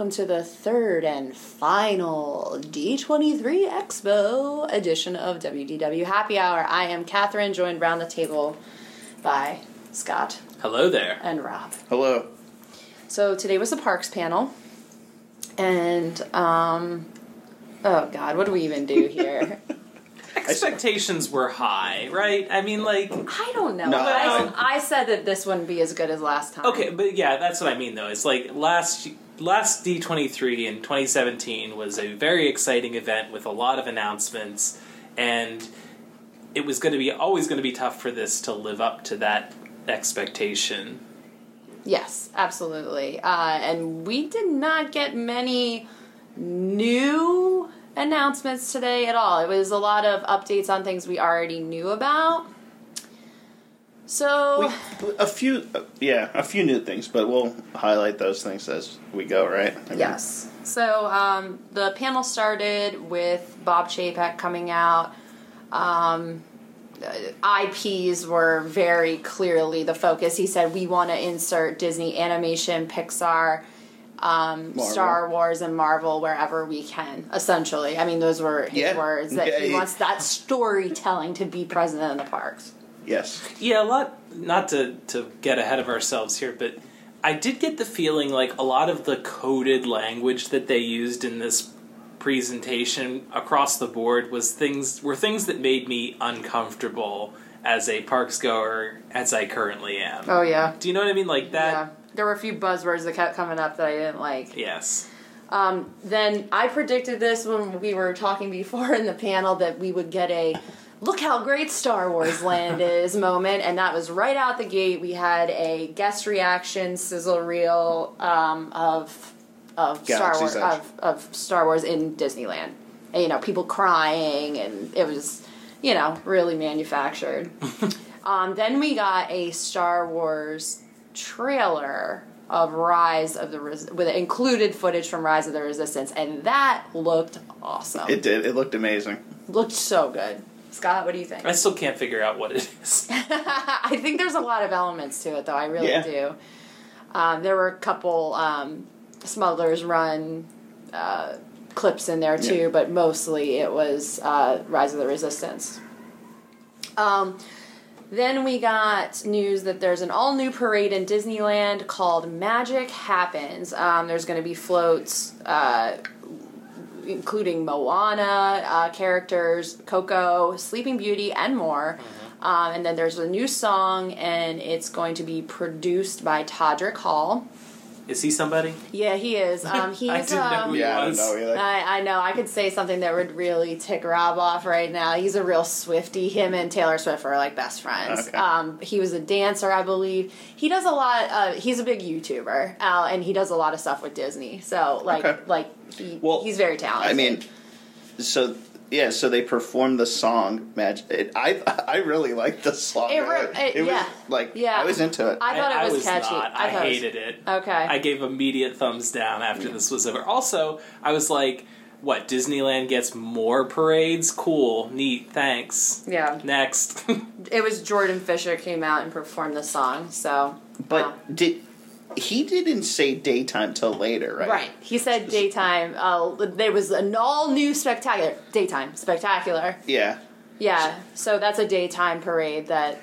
Hello, everyone, and welcome to the third and final D23 Expo edition of WDW Happy Hour. I am Catherine, joined round the table by Scott Hello there. and Rob. Hello. So today was the parks panel, and um, oh god, what do we even do here? Expectations were high, right? I mean, like, I don't know. No. I, I said that this wouldn't be as good as last time. okay, but yeah, that's what I mean, though. It's like last last D twenty three in twenty seventeen was a very exciting event with a lot of announcements, and it was going to be always going to be tough for this to live up to that expectation. Yes, absolutely. Uh, and we did not get many new announcements today at all. It was a lot of updates on things we already knew about. So, We, a few, uh, yeah, a few new things, but we'll highlight those things as we go, right? I mean, yes. So, um, the panel started with Bob Chapek coming out. Um, IPs were very clearly the focus. He said, We want to insert Disney animation, Pixar, um, Star Wars, and Marvel wherever we can, essentially. I mean, those were his Yeah. words that Yeah, he- wants that storytelling to be present in the parks. Yes. Yeah, a lot. Not to to get ahead of ourselves here, but I did get the feeling like a lot of the coded language that they used in this presentation across the board was things were things that made me uncomfortable as a parks goer as I currently am. Oh, yeah. Do you know what I mean? Like yeah. that. There were a few buzzwords that kept coming up that I didn't like. Yes. Um, then I predicted this when we were talking before in the panel that we would get a look how great Star Wars Land is moment, and that was right out the gate. We had a guest reaction sizzle reel um, of of Star Wars of, of Star Wars in Disneyland. And, you know, people crying, and it was you know really manufactured. um, then we got a Star Wars trailer of Rise of the Res- with included footage from Rise of the Resistance, and that looked awesome. It did. It looked amazing. looked so good. Scott, what do you think? I still can't figure out what it is. I think there's a lot of elements to it, though. I really Yeah. do. Um, there were a couple um, Smugglers Run uh, clips in there too, Yeah. but mostly it was uh, Rise of the Resistance. Um, then we got news that there's an all new parade in Disneyland called Magic Happens. Um, there's going to be floats. Uh, including Moana uh, characters, Coco, Sleeping Beauty, and more. Um, and then there's a new song, and it's going to be produced by Todrick Hall. Is he somebody? Yeah, he is. Um, he's. I didn't know um, who he Yeah, I was. know either. I, I know. I could say something that would really tick Rob off right now. He's a real Swifty. Him and Taylor Swift are like best friends. Okay. Um, he was a dancer, I believe. He does a lot. Uh, he's a big YouTuber, uh, and he does a lot of stuff with Disney. So like, Okay. like he, Well, he's very talented. I mean, so yeah, so they performed the song "Magic." It, I I really liked the song. It re- it- was yeah. like Yeah. I was into it. I thought it was, catchy. Not. I, thought it was- hated it. Okay. I gave immediate thumbs down after this was over. Also, I was like, "What? Disneyland gets more parades? Cool, neat, thanks." Yeah. Next. It was Jordan Fisher came out and performed the song. So, but did he didn't say daytime till later, right? right. He said daytime. Uh, there was an all new spectacular daytime spectacular. Yeah. Yeah. So that's a daytime parade that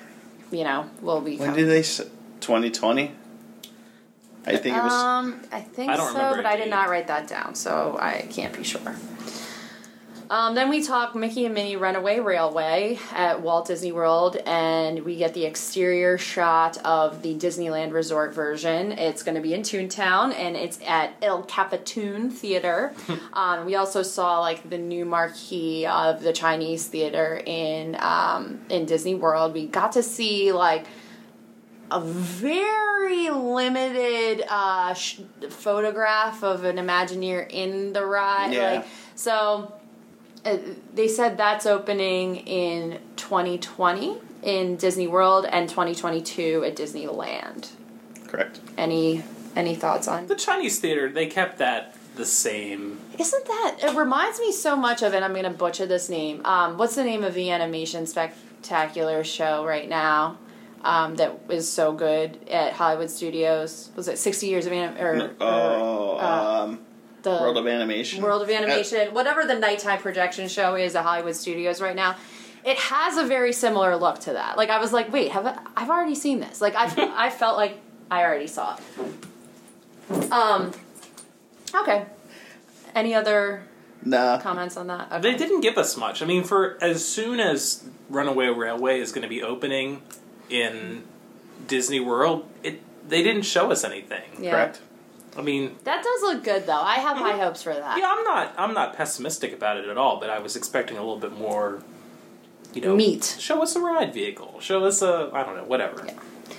you know will be. When coming. did they say 2020? I think it was. Um, I think I so, but I did not write that down, so I can't be sure. Um, then we talk Mickey and Minnie Runaway Railway at Walt Disney World, and we get the exterior shot of the Disneyland Resort version. It's going to be in Toontown, and it's at El Capitan Theater. um, we also saw like the new marquee of the Chinese theater in um, in Disney World. We got to see like a very limited uh, sh- photograph of an Imagineer in the ride. Yeah. Like so, they said that's opening in 2020 in Disney World and 2022 at Disneyland. correct. Any any thoughts on? the Chinese theater, they kept that the same. Isn't that? It reminds me so much of it. I'm going to butcher this name. Um, what's the name of the animation spectacular show right now? um, that is so good at Hollywood Studios. Was it 60 Years of Anim- or, Oh, or, uh, um, the World of Animation. World of Animation, whatever the nighttime projection show is at Hollywood Studios right now, it has a very similar look to that. Like I was like, wait, have I, I've already seen this? Like I I felt like I already saw it. Um. Okay. Any other nah. comments on that? Okay. They didn't give us much. I mean, for as soon as Runaway Railway is going to be opening in Disney World, it they didn't show us anything. Yeah. Correct. I mean, That does look good though. I have high hopes for that. yeah, I'm not I'm not pessimistic about it at all, but I was expecting a little bit more. You know, Meat. Show us a ride vehicle. Show us a I don't know whatever. Yeah.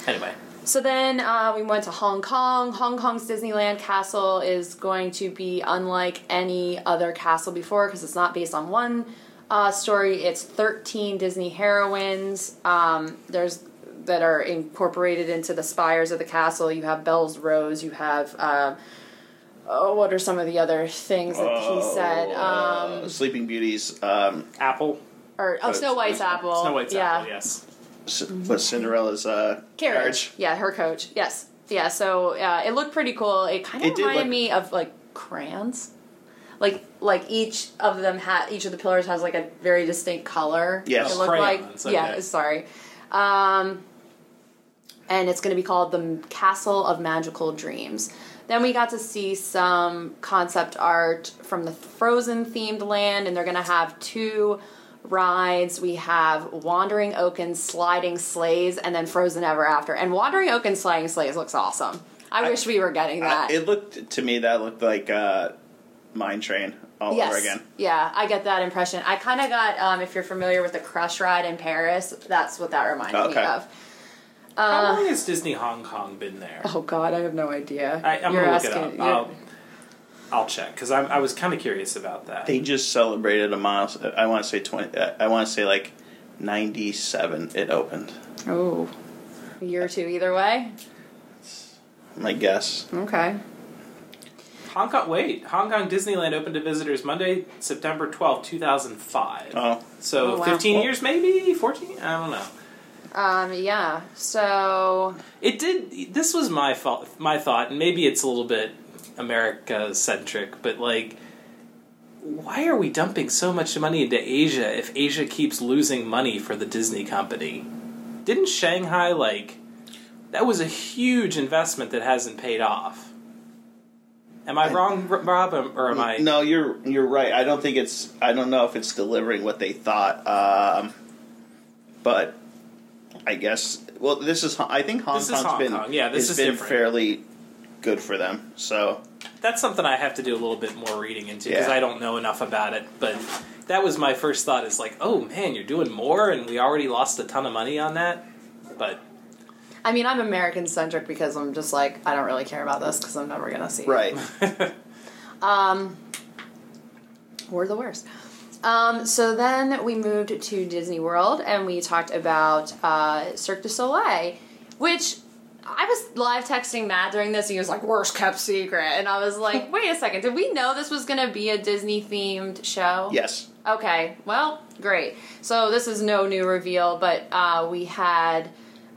Anyway, So then uh, we went to Hong Kong. Hong Kong's Disneyland Castle is going to be unlike any other castle before because it's not based on one uh, story. It's 13 Disney heroines. Um, there's that are incorporated into the spires of the castle. You have Belle's Rose. You have uh, oh, what are some of the other things that he said? Uh, Um, Sleeping Beauties. Um, Apple, or oh, Snow White's apple. Snow White's yeah. apple. Yes. C- what Cinderella's uh, carriage. Yeah, her coach. Yes. Yeah, so uh, it looked pretty cool. It kind of It reminded look- me of like crayons. Like like each of them had each of the pillars has like a very distinct color. Yes. It looked Crayons, like yeah, sorry. Um and it's going to be called the Castle of Magical Dreams. Then we got to see some concept art from the Frozen themed land, and they're going to have two rides. We have Wandering Oaken's Sliding Sleighs, and then Frozen Ever After. And Wandering Oaken's Sliding Sleighs looks awesome. I, I- wish we were getting that. Uh, it looked to me that looked like uh, Mine Train all yes. over again. Yeah, I get that impression. I kind of got, um, if you're familiar with the Crush ride in Paris, that's what that reminded me of. How long has Disney Hong Kong been there? Oh God, I have no idea. I, I'm You're gonna look asking- it up. I'll, I'll check because I, I was kind of curious about that. They just celebrated a mile. I want to say twenty. uh, I want to say like ninety-seven. It opened. Oh, a year or two either way. My guess. Okay. Hong Kong. Wait, Hong Kong Disneyland opened to visitors Monday, September twelfth, two thousand five. Oh, So Oh, wow. fifteen years, maybe fourteen. I don't know. Um. Yeah. So. It did. This was my fault. My thought, and maybe it's a little bit America centric, but like, why are we dumping so much money into Asia if Asia keeps losing money for the Disney company? Didn't Shanghai like? That was a huge investment that hasn't paid off. Am I wrong, Rob, or am I? no, you're you're right. I don't think it's. I don't know if it's delivering what they thought. Um, but I guess. Well, this is. I think Hong This is Kong's Hong been. Kong. Yeah, this has is been different. fairly good for them. So That's something I have to do a little bit more reading into because Yeah. I don't know enough about it. But that was my first thought: is like, oh man, you're doing more, and we already lost a ton of money on that. But I mean, I'm American centric because I'm just like I don't really care about this because I'm never gonna see. it. right. Um. We're the worst. Um, so then we moved to Disney World and we talked about uh, Cirque du Soleil, which I was live texting Matt during this. And he was like, "Worst kept secret," and I was like, "Wait a second, did we know this was going to be a Disney themed show?" yes. Okay, well, great. So this is no new reveal, but uh, we had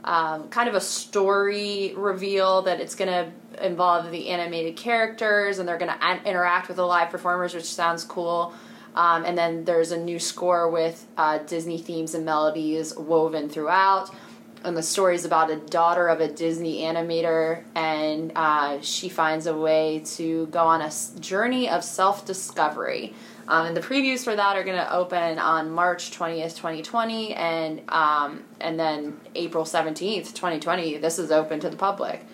um, kind of a story reveal that it's going to involve the animated characters and they're going to an- interact with the live performers, which sounds cool. Um, and then there's a new score with uh, Disney themes and melodies woven throughout. And the story is about a daughter of a Disney animator, and uh, she finds a way to go on a journey of self discovery. Um, and the previews for that are going to open on March 20th, 2020, and um, and then April 17th, 2020. This is open to the public.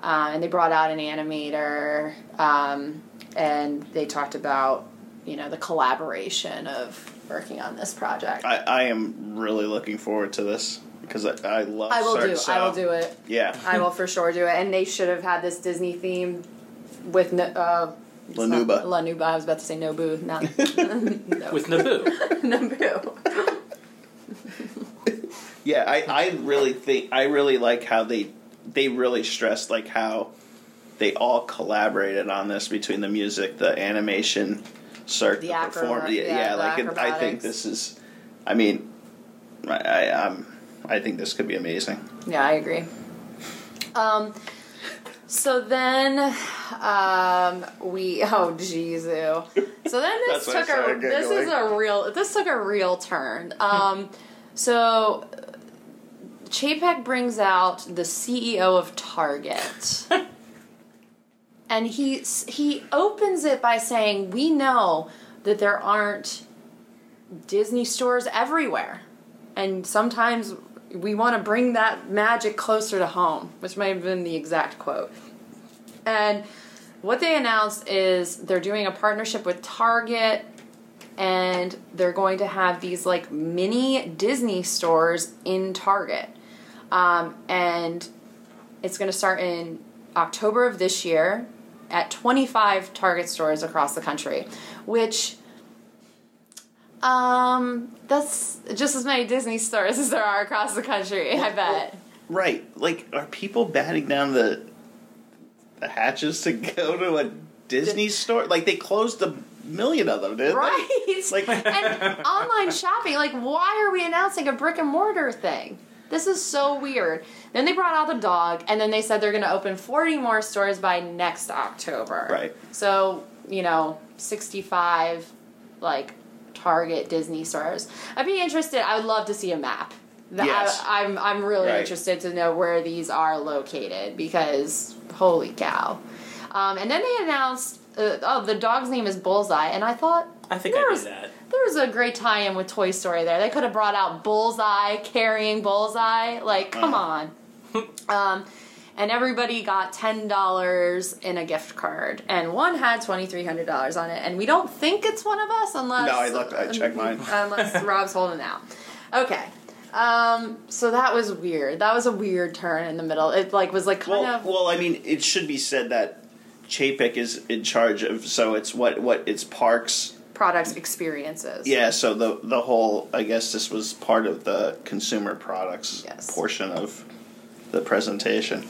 Uh, and they brought out an animator, um, and they talked about you know the collaboration of working on this project. I, I am really looking forward to this because I, I love. I will Cirque, do. so- I will do it. Yeah. I will for sure do it. And they should have had this Disney theme with no, uh, it's not- La Nouba. Lanuba. I was about to say Nobu, not no. with Naboo, Naboo. Yeah, I, I really think I really like how they they really stressed like how they all collaborated on this between the music, the animation, Cirque, The the, acrobat- performance. Yeah, yeah, yeah, like it, I think this is. I mean, I, I um I think this could be amazing. Yeah, I agree. Um, so then, um, we oh Jesus. So then this That's why I took a this is a real this took a real turn. Um, so Chapek brings out the CEO of Target. and he he opens it by saying, "We know that there aren't Disney stores everywhere, and sometimes we want to bring that magic closer to home," which might have been the exact quote. And what they announced is they're doing a partnership with Target and they're going to have these like mini Disney stores in Target. Um, and it's going to start in October of this year at 25 Target stores across the country, which um that's just as many Disney stores as there are across the country, I bet. Right. Like, are people batting down the the hatches to go to a Disney store? Like, they closed a million of them, didn't Right. Like- and online shopping, like why are we announcing a brick and mortar thing? This is so weird. Then they brought out the dog and then they said they're going to open 40 more stores by next October. Right. So, you know, 65 like Target Disney stores. I'd be interested. I would love to see a map. The- Yes. I, am I'm really Right. interested to know where these are located because holy cow. Um, and then they announced, uh, oh, the dog's name is Bullseye, and I thought I think there I was, knew that. There was a great tie-in with Toy Story there. They could have brought out Bullseye carrying Bullseye. Like, come on. um, and everybody got ten dollars in a gift card, and one had twenty three hundred dollars on it. And we don't think it's one of us unless No, I looked- I checked mine. unless Rob's holding out. Okay. Um, so that was weird. That was a weird turn in the middle. It like was like kind Well, of well, I mean, it should be said that Chapek is in charge of. So it's what what it's parks. Products experiences. Yeah. So the the whole. I guess this was part of the consumer products Yes. portion of the presentation.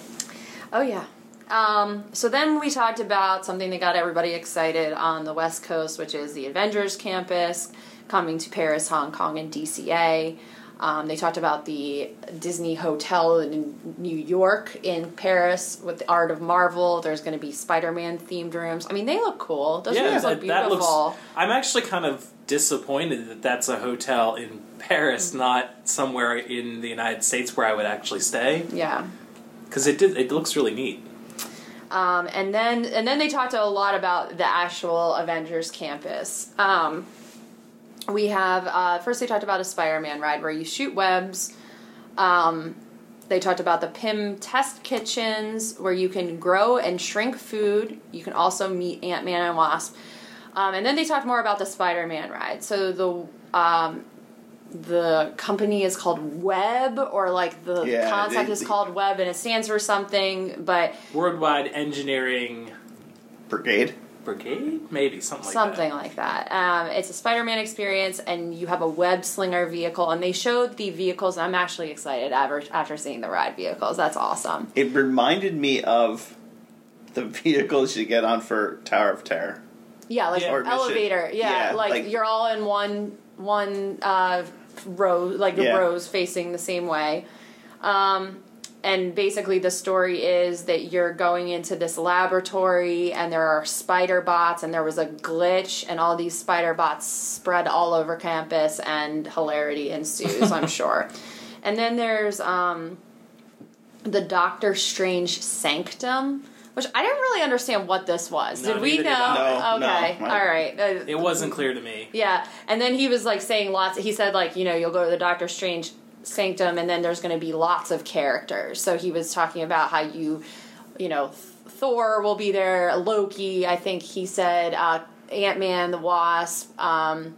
Oh yeah. Um, so then we talked about something that got everybody excited on the West Coast, which is the Avengers campus coming to Paris, Hong Kong, and DCA. Um, they talked about the Disney Hotel in New York, in Paris, with the Art of Marvel. There's going to be Spider-Man themed rooms. I mean, they look cool. Those rooms look beautiful. I'm actually kind of disappointed that that's a hotel in Paris, Mm. not somewhere in the United States where I would actually stay. yeah. Because it did. It looks really neat. Um, and then and then they talked a lot about the actual Avengers campus. Um, we have uh, first they talked about a Spider-Man ride where you shoot webs. Um, they talked about the Pym test kitchens where you can grow and shrink food. You can also meet Ant Man and Wasp. Um, and then they talked more about the Spider-Man ride. So the um, the company is called Web, or like the Yeah, concept they- is called Web, and it stands for something. But Worldwide Engineering Brigade. Brigade, maybe something like something that. like that. Um, it's a Spider-Man experience, and you have a web slinger vehicle, and they showed the vehicles. I'm actually excited after after seeing the ride vehicles. That's awesome. It reminded me of the vehicles you get on for Tower of Terror. Yeah, like Yeah. Elevator. Yeah, Yeah, like, like- you're all in one one uh, row, like Yeah. rows facing the same way. Um, and basically, the story is that you're going into this laboratory, and there are spider bots, and there was a glitch, and all these spider bots spread all over campus, and hilarity ensues. I'm sure. And then there's um, the Doctor Strange Sanctum. Which I didn't really understand what this was. No, Did we know? did No, okay, no. all right. Uh, It wasn't clear to me. yeah, and then he was like saying lots. He said like you know you'll go to the Doctor Strange sanctum, and then there's going to be lots of characters. So he was talking about how you, you know, Thor will be there, Loki. I think he said uh, Ant Man, the Wasp, um,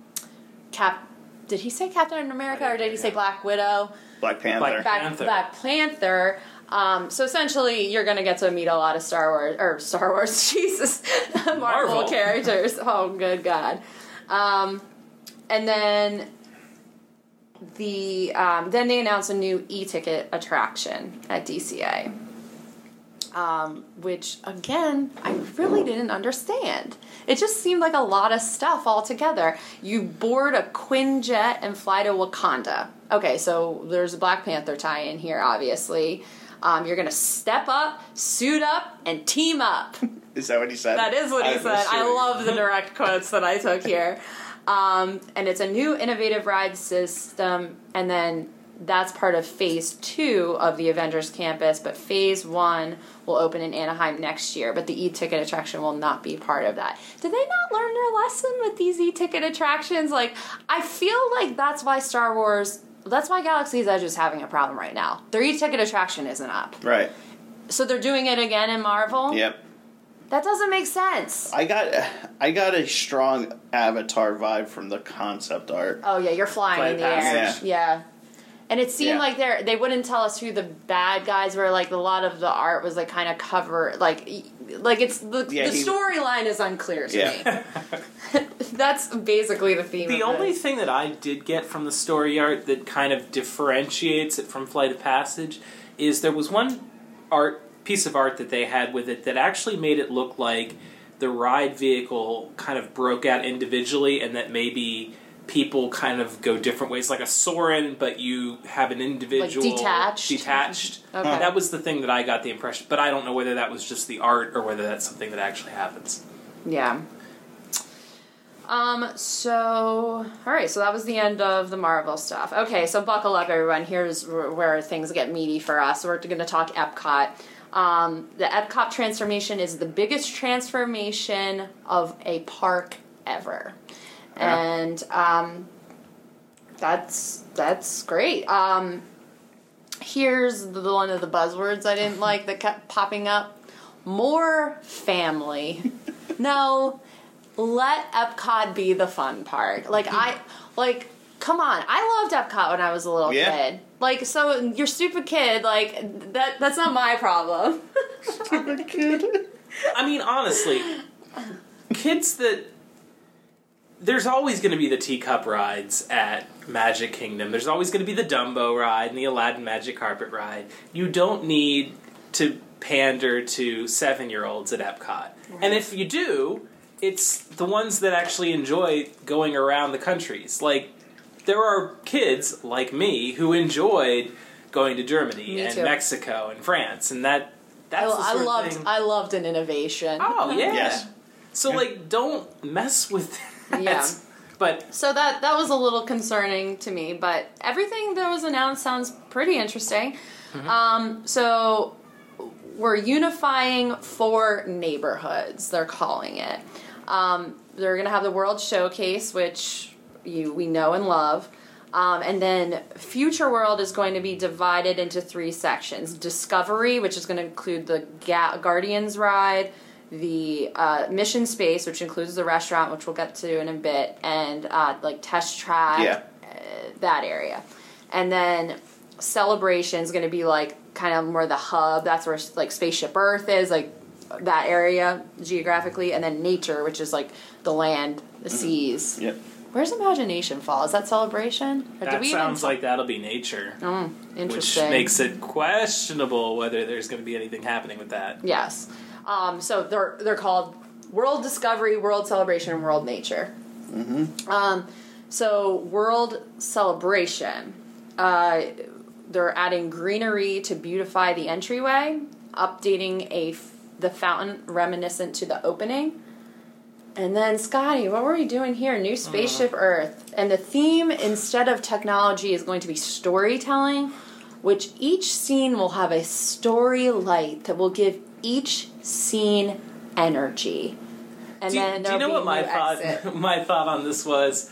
Cap. Did he say Captain America or did he say Black Widow? Black Panther. Black Black Panther. Black Panther. Um, so essentially, you're going to get to meet a lot of Star Wars or Star Wars, Jesus, Marvel, Marvel. characters. Oh, good God! Um, and then the um, then they announced a new e-ticket attraction at DCA. um, which again I really didn't understand. It just seemed like a lot of stuff all together. You board a Quinjet and fly to Wakanda. Okay, so there's a Black Panther tie in here, obviously. Um, you're gonna step up, suit up, and team up. Is that what he said? That is what he I'm said. I love the direct quotes that I took here. Um, and it's a new innovative ride system, and then that's part of phase two of the Avengers campus. But phase one will open in Anaheim next year, but the e ticket attraction will not be part of that. Did they not learn their lesson with these e ticket attractions? Like, I feel like that's why Star Wars. That's why Galaxy's Edge is having a problem right now. Their e-ticket attraction isn't up, Right. so they're doing it again in Marvel. Yep. That doesn't make sense. I got I got a strong Avatar vibe from the concept art. Oh yeah, you're flying Flight in the air. Passage. Yeah. And it seemed Yeah. like they they wouldn't tell us who the bad guys were. Like a lot of the art was like kind of cover like like it's the Yeah, the storyline is unclear to Yeah. me. That's basically the theme. The of only this. thing that I did get from the story art that kind of differentiates it from Flight of Passage is there was one art piece of art that they had with it that actually made it look like the ride vehicle kind of broke out individually and that maybe people kind of go different ways like a Soarin' but you have an individual detached? detached. Okay. That was the thing that I got the impression but I don't know whether that was just the art or whether that's something that actually happens. Yeah. Um, so, alright, so that was the end of the Marvel stuff. Okay, so buckle up, everyone. Here's where things get meaty for us. We're going to talk Epcot. Um, the Epcot transformation is the biggest transformation of a park ever. Yeah. And, um, that's, that's great. Um, here's the one of the buzzwords I didn't like that kept popping up. More family. no, let Epcot be the fun park. Like I like come on. I loved Epcot when I was a little Yeah. kid. Like so your stupid kid, like that that's not my problem. Stupid kid. I mean, honestly, kids that there's always going to be the teacup rides at Magic Kingdom. There's always going to be the Dumbo ride and the Aladdin Magic Carpet ride. You don't need to pander to seven year olds at Epcot. And if you do, it's the ones that actually enjoy going around the countries. Like, there are kids like me who enjoyed going to Germany Me and too. Mexico and France, and that that's the I, I sort of loved thing- I loved an innovation. Oh yeah. Yes. So like, don't mess with that. Yeah. But So that that was a little concerning to me, but everything that was announced sounds pretty interesting. Um, so we're unifying four neighborhoods. They're calling it. Um, they're going to have the World Showcase, which you we know and love. Um, and then Future World is going to be divided into three sections: Discovery, which is going to include the Ga- Guardians ride, the uh, Mission Space, which includes the restaurant, which we'll get to in a bit, and uh, like Test Track, Yeah. uh, that area. And then Celebration is going to be like kind of more the hub. That's where like Spaceship Earth is, like that area geographically. And then Nature, which is like the land, the seas. Yep. Where's Imagination Fall? Is that Celebration? Or that even- sounds like that'll be nature, Oh, which makes it questionable whether there's going to be anything happening with that. Yes. Um, so they're they're called World Discovery, World Celebration, and World Nature. Mm-hmm. Um, so World Celebration, uh, they're adding greenery to beautify the entryway, updating a f- the fountain reminiscent to the opening. And then Scotty, what were we doing here? New spaceship mm. Earth, and the theme instead of technology is going to be storytelling, which each scene will have a story light that will give each scene energy. And do then do you know what my thought? exit. My thought on this was,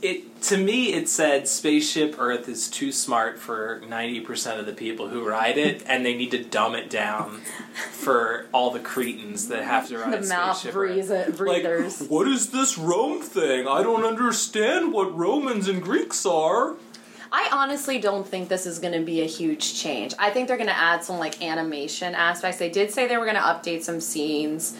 it to me it said spaceship Earth is too smart for ninety percent of the people who ride it, and they need to dumb it down for all the cretins that have to ride The mouth spaceship breathe- Earth. breathers. Like, what is this Rome thing? I don't understand what Romans and Greeks are. I honestly don't think this is going to be a huge change. I think they're going to add some like animation aspects. They did say they were going to update some scenes,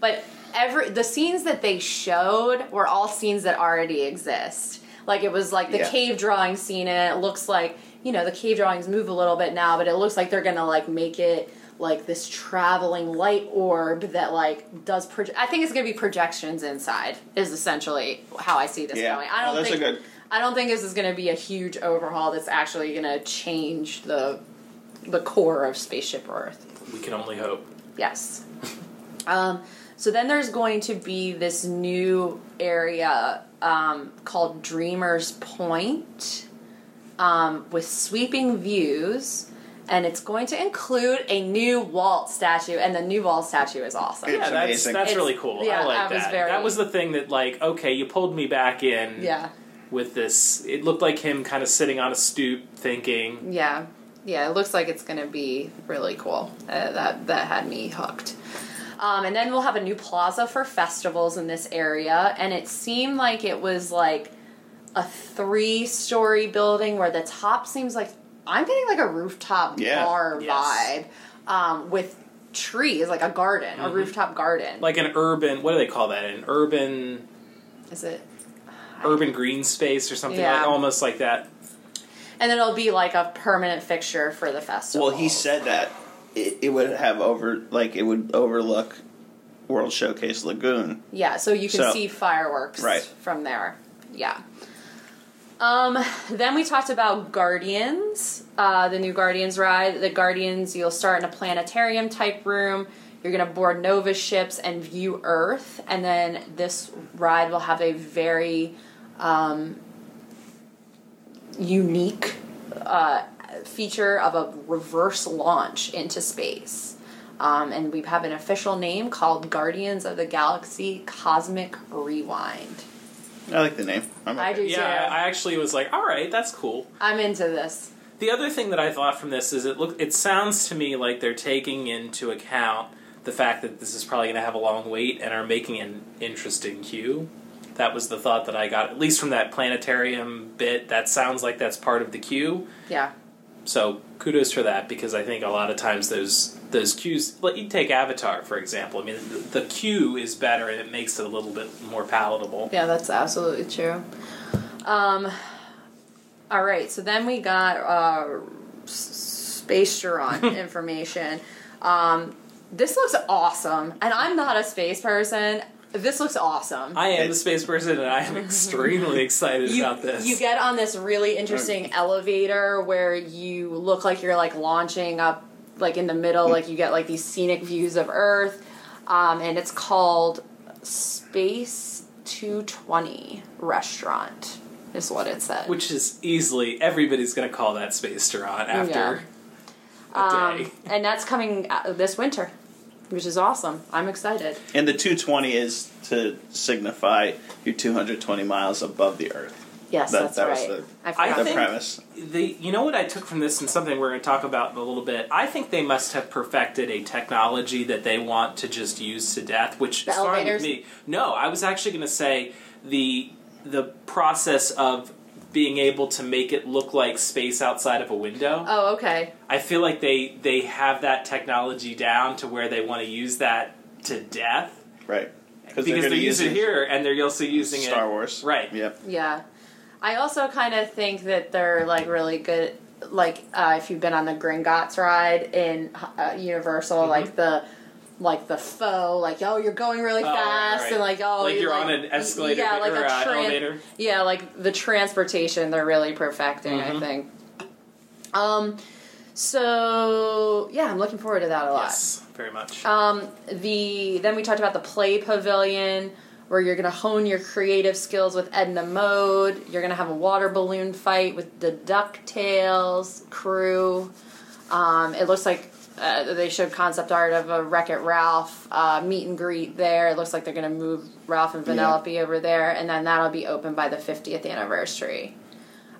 but every the scenes that they showed were all scenes that already exist. Like it was like the Yeah. cave drawing scene, and it looks like you know the cave drawings move a little bit now, but it looks like they're going to like make it like this traveling light orb that like does proje- I think it's gonna be projections inside is essentially how I see this Yeah. going. I Oh, don't that's a think good- I don't think this is gonna be a huge overhaul that's actually gonna change the the core of Spaceship Earth. We can only hope. Yes. um, so then there's going to be this new area um, called Dreamer's Point um, with sweeping views. And it's going to include a new Walt statue, and the new Walt statue is awesome. It's yeah, that's amazing. that's It's- really cool. yeah, I like I was that. very- That was the thing that like okay, you pulled me back in. Yeah, With this, it looked like him kind of sitting on a stoop, thinking. yeah, yeah. It looks like it's going to be really cool. Uh, that that had me hooked. Um, and then we'll have a new plaza for festivals in this area, and it seemed like it was like a three-story building where the top seems like I'm getting like a rooftop Yeah. bar Yes. vibe um, with trees, like a garden, a rooftop garden. Like an urban, what do they call that? An urban, Is it? urban green space or something Yeah. like almost like that. And then it'll be like a permanent fixture for the festival. Well, he said that it, it would have over like it would overlook World Showcase Lagoon. Yeah, so you can So- see fireworks Right. from there. Yeah. Um, then we talked about Guardians, uh, the new Guardians ride. The Guardians, you'll start in a planetarium type room. You're going to board Nova ships and view Earth. And then this ride will have a very um, unique uh, feature of a reverse launch into space. Um, and we have an official name called Guardians of the Galaxy Cosmic Rewind. I like the name. I'm I do Yeah, too. I I actually was like, all right, that's cool. I'm into this. The other thing that I thought from this is it look it sounds to me like they're taking into account the fact that this is probably going to have a long wait and are making an interesting queue. That was the thought that I got, at least from that planetarium bit. That sounds like that's part of the queue. Yeah. So kudos for that because I think a lot of times those those cues. Like you take Avatar for example. I mean, the, the queue is better and it makes it a little bit more palatable. Yeah, that's absolutely true. Um, all right, so then we got uh, Space Geron information. Um, this looks awesome, and I'm not a space person. This looks awesome. I am the space person and I am extremely excited you, about this. you get on this really interesting elevator where you look like you're like launching up like in the middle like you get like these scenic views of earth um, and it's called space 220 restaurant is what it said Which is easily everybody's going to call that space restaurant after a um, day. and that's coming uh, this winter which is awesome i'm excited And the 220 is to signify you're 220 miles above the Earth. yes That- that's that was right the- I I. The think- premise. The you know what I took from this and something we're going to talk about in a little bit. I think they must have perfected a technology that they want to just use to death, which The is with me. No, I was actually going to say the the process of being able to make it look like space outside of a window. oh okay I feel like they they have that technology down to where they want to use that to death Right. because they're, gonna using it here and they're also using Star it Star Wars. right. Yep. Yeah. I also kind of think that they're like really good. Like uh, if you've been on the Gringotts ride in uh, Universal, Mm-hmm. like the like the faux, like oh you're going really Oh, fast, right. and like oh Like you, you're like, on an escalator yeah, like or, a uh, elevator. Yeah, like the transportation, they're really perfecting. Mhm. I think. Um. So yeah, I'm looking forward to that a lot. Yes, very much. Um, the then we talked about the play pavilion where you're gonna hone your creative skills with Edna Mode. You're gonna have a water balloon fight with the Ducktales crew. Um, it looks like uh, they showed concept art of a Wreck It Ralph uh, meet and greet there. It looks like they're gonna move Ralph and Vanellope over there, and then that'll be open by the 50th anniversary.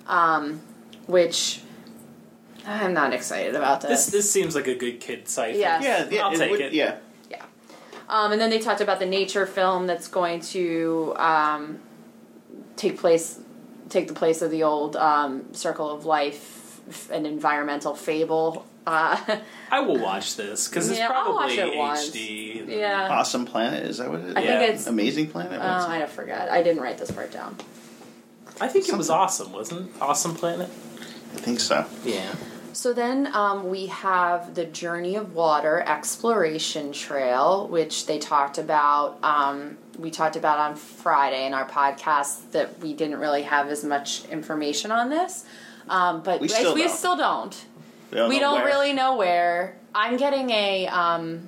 Um, which I'm not excited about This this seems like a good kid site. Yes. Yeah, yeah, I'll it take would- it. Yeah. Um, and then they talked about the nature film that's going to um, take place, take the place of the old um, Circle of Life, f- an environmental fable. Uh, I will watch this because it's Yeah, I'll probably watch it once. HD. yeah. Awesome Planet, is that what it is? I Yeah. think it's. Amazing Planet? Oh, What's- I forgot. I didn't write this part down. I think it was awesome, wasn't it? Awesome Planet. I think so. Yeah. So then um, we have the Journey of Water Exploration Trail, which they talked about. Um, we talked about on Friday in our podcast that we didn't really have as much information on this, um, but We still we don't. still don't. Don't we know don't where. really know where. I'm getting a um,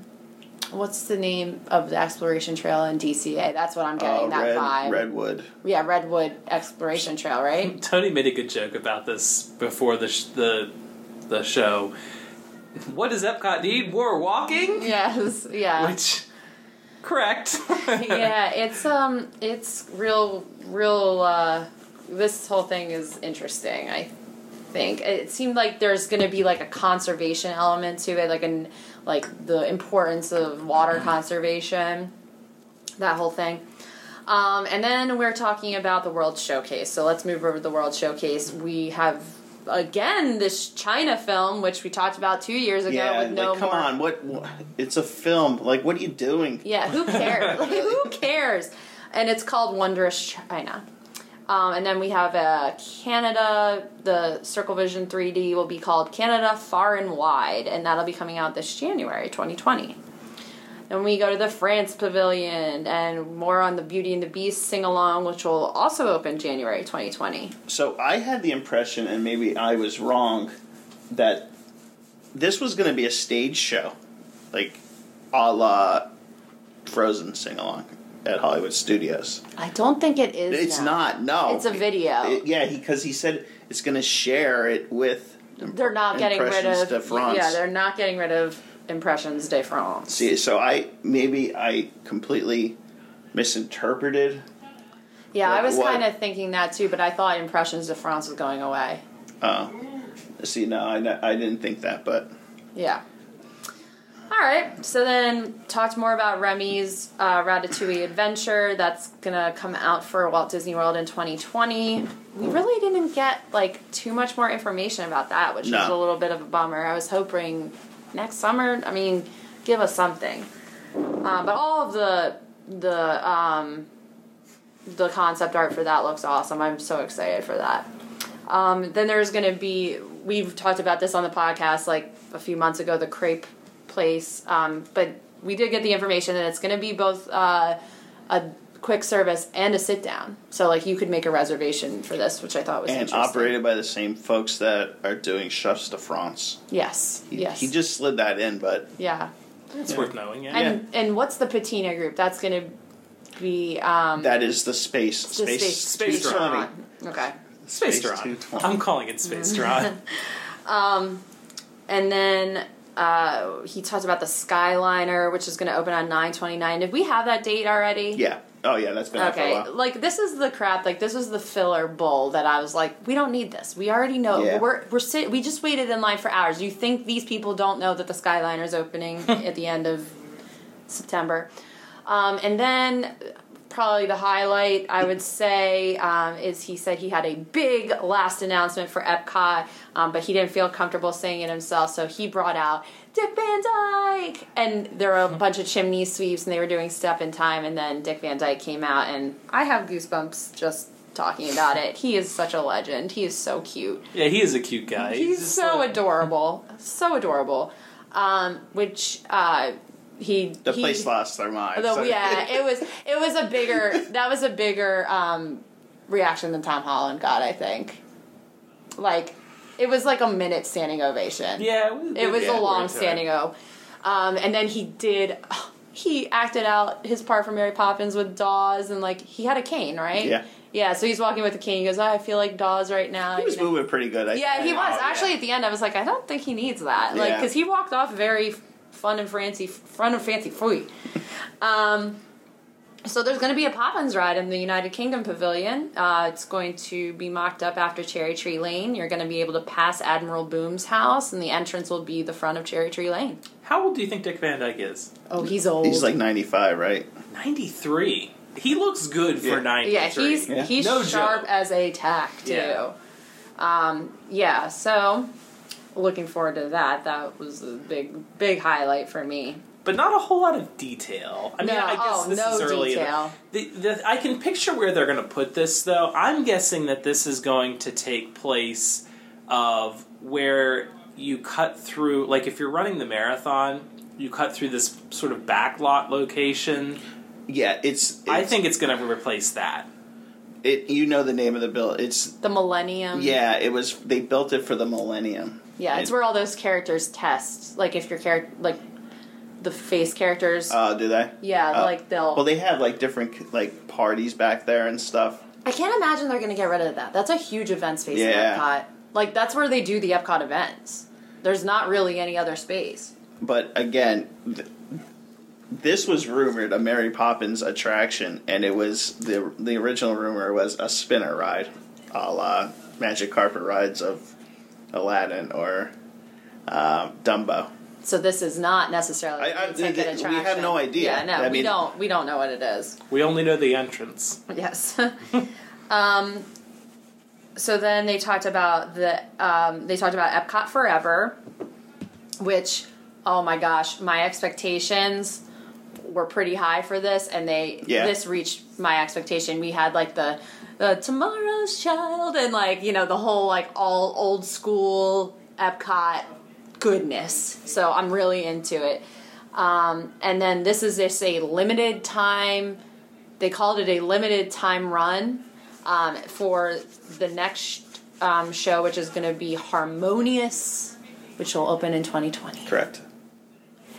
what's the name of the exploration trail in DCA? That's what I'm getting. Oh, that red, vibe. Redwood. Yeah, Redwood Exploration Trail, right? Tony made a good joke about this before the sh- the the show. What does Epcot need? More walking? yes. Yeah. Which, correct. yeah, it's um, it's real, real. uh This whole thing is interesting. I think it seemed like there's going to be like a conservation element to it, like an like the importance of water conservation, that whole thing. Um, and then we're talking about the World Showcase. So let's move over to the World Showcase. We have again this China film, which we talked about two years ago. Yeah, with no like come more. on, what, what? It's a film. Like, what are you doing? Yeah, who cares? like, who cares? And it's called Wondrous China. Um, and then we have uh, Canada. The Circle Vision 3D will be called Canada Far and Wide, and that'll be coming out this January 2020. Then we go to the France Pavilion, and more on the Beauty and the Beast sing along, which will also open January 2020. So I had the impression, and maybe I was wrong, that this was going to be a stage show, like a la Frozen sing along at Hollywood Studios. I don't think it is. It's now. not. No, It's a video. It- yeah, because he, said it's going to share it with. They're not getting rid Impressions of. de France. Yeah, they're not getting rid of Impressions de France. See, so I maybe I completely misinterpreted. Yeah, I was kind of thinking that too, but I thought Impressions de France was going away. Uh, see, no, I, I didn't think that, but Yeah. All right, so then talked more about Remy's uh, Ratatouille Adventure. That's gonna come out for Walt Disney World in 2020. We really didn't get like too much more information about that, which is No. a little bit of a bummer. I was hoping next summer. I mean, give us something. Uh, but all of the the um, the concept art for that looks awesome. I'm so excited for that. Um, then there's going to be, we've talked about this on the podcast like a few months ago, the crepe place. Um, but we did get the information that it's going to be both uh, a quick service and a sit down. So, like, you could make a reservation for this, which I thought was and interesting. operated by the same folks that are doing Chefs de France. Yes. He, yes. he just slid that in, but yeah. It's Yeah. worth knowing, yeah. And and what's the patina group? That's going to be um, that is the space the space Space 220. Okay. Space Space Drawn. I'm calling it Space Drawn. And then uh, he talked about the Skyliner, which is going to open on 929. Did we have that date already? Yeah. Oh yeah, that's been out for a Okay, while. like this is the crap. Like this was the filler bull that I was like, we don't need this. We already know. Yeah. We're we're sit- We just waited in line for hours. You think these people don't know that the Skyliner is opening at the end of September? Um, and then probably the highlight I would say um, is he said he had a big last announcement for Epcot, um, but he didn't feel comfortable saying it himself, so he brought out Dick Van Dyke, and there were a bunch of chimney sweeps, and they were doing Step in Time, and then Dick Van Dyke came out, and I have goosebumps just talking about it. He is such a legend. He is so cute. yeah, he is a cute guy. He's just so like- adorable, so adorable. Um, which uh, he The he, place lost their mind. Although, so- yeah, it was it was a bigger that was a bigger um, reaction than Tom Holland got. I think, like, it was like a minute standing ovation. Yeah, it was, it was yeah, a long standing o. Um, and then he did. He acted out his part for Mary Poppins with Dawes, and like he had a cane, right? Yeah. Yeah. So he's walking with the cane. He goes, oh, "I feel like Dawes right now." he was you know? moving pretty good. I, Yeah, he I- was. oh, Actually, yeah. at the end, I was like, I don't think he needs that. Like, Yeah. because he walked off very fun and fancy, fun and fancy free. um, so there's going to be a Poppins ride in the United Kingdom Pavilion. Uh, it's going to be mocked up after Cherry Tree Lane. You're going to be able to pass Admiral Boom's house, and the entrance will be the front of Cherry Tree Lane. How old do you think Dick Van Dyke is? Oh, he's old. He's like 95, right? 93. He looks good for Yeah. 93. yeah, he's Yeah. he's No sharp joke. as a tack too. Yeah. Um, yeah, so looking forward to that. That was a big big highlight for me. but not a whole lot of detail. I mean, No, I guess oh, this no is early. the- detail. The, the, I can picture where they're going to put this, though. I'm guessing that this is going to take place of where you cut through like if you're running the marathon, you cut through this sort of backlot location. Yeah, it's. I think it's going to replace that. it. You know the name of the bill. It's The Millennium. yeah. It was they built it for the Millennium. Yeah, it's where all those characters test. Like if your character, like the face characters. Uh, do they? yeah, oh. like they'll. Well, they have like different like parties back there and stuff. I can't imagine they're going to get rid of that. That's a huge event space Yeah. in Epcot. Like that's where they do the Epcot events. There's not really any other space. But again, th- this was rumored a Mary Poppins attraction, and it was the the original rumor was a spinner ride, a la Magic Carpet rides of Aladdin or uh, Dumbo. So this is not necessarily I- I- a ticket we have no idea. Yeah, no, I we mean- don't. We don't know what it is. We only know the entrance. Yes. um, so then they talked about the um, they talked about Epcot Forever, which oh my gosh, my expectations were pretty high for this, and they Yeah. this reached my expectation. We had like the the Tomorrow's Child and like you know the whole like all old school Epcot goodness. So I'm really into it. Um, and then this is just a limited time they called it a limited time run um, for the next um, show, which is going to be Harmonious, which will open in 2020. Correct.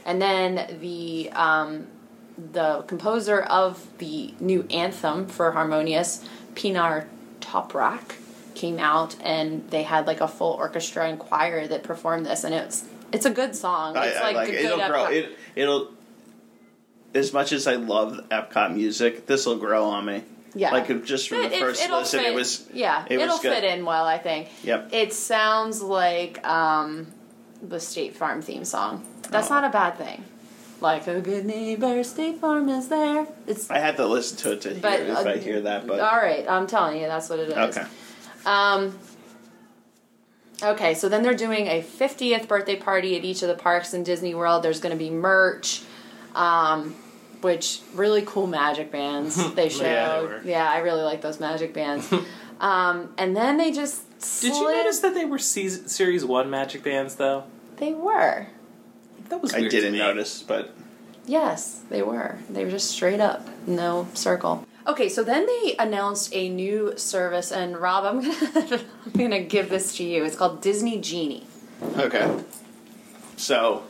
And then the um, the composer of the new anthem for Harmonious, Pinar Toprak, came out and they had like a full orchestra and choir that performed this, and it's it's a good song. I, It's I like a it. good It'll grow. It, it'll. As much as I love Epcot music, this will grow on me. Yeah. Like just from It- the first it'll listen, fit- it was. yeah, it will fit in well, I think. Yep. It sounds like um, the State Farm theme song. That's Oh. not a bad thing. Like a good neighbor, State Farm is there. It's I had to listen to it to hear But, if uh, I hear that, but all right. I'm telling you, that's what it is. okay. Um. Okay, so then they're doing a 50th birthday party at each of the parks in Disney World. There's going to be merch, um, which really cool magic bands they showed. Yeah, Yeah, they were. I really like those magic bands. um, and then they just Did you notice that they were season, Series 1 Magic Bands, though? they were? That was I weird to didn't me. notice, but Yes, they were. They were just straight up, no circle. Okay, so then they announced a new service, and Rob, I'm gonna I'm gonna give this to you. It's called Disney Genie. okay. So,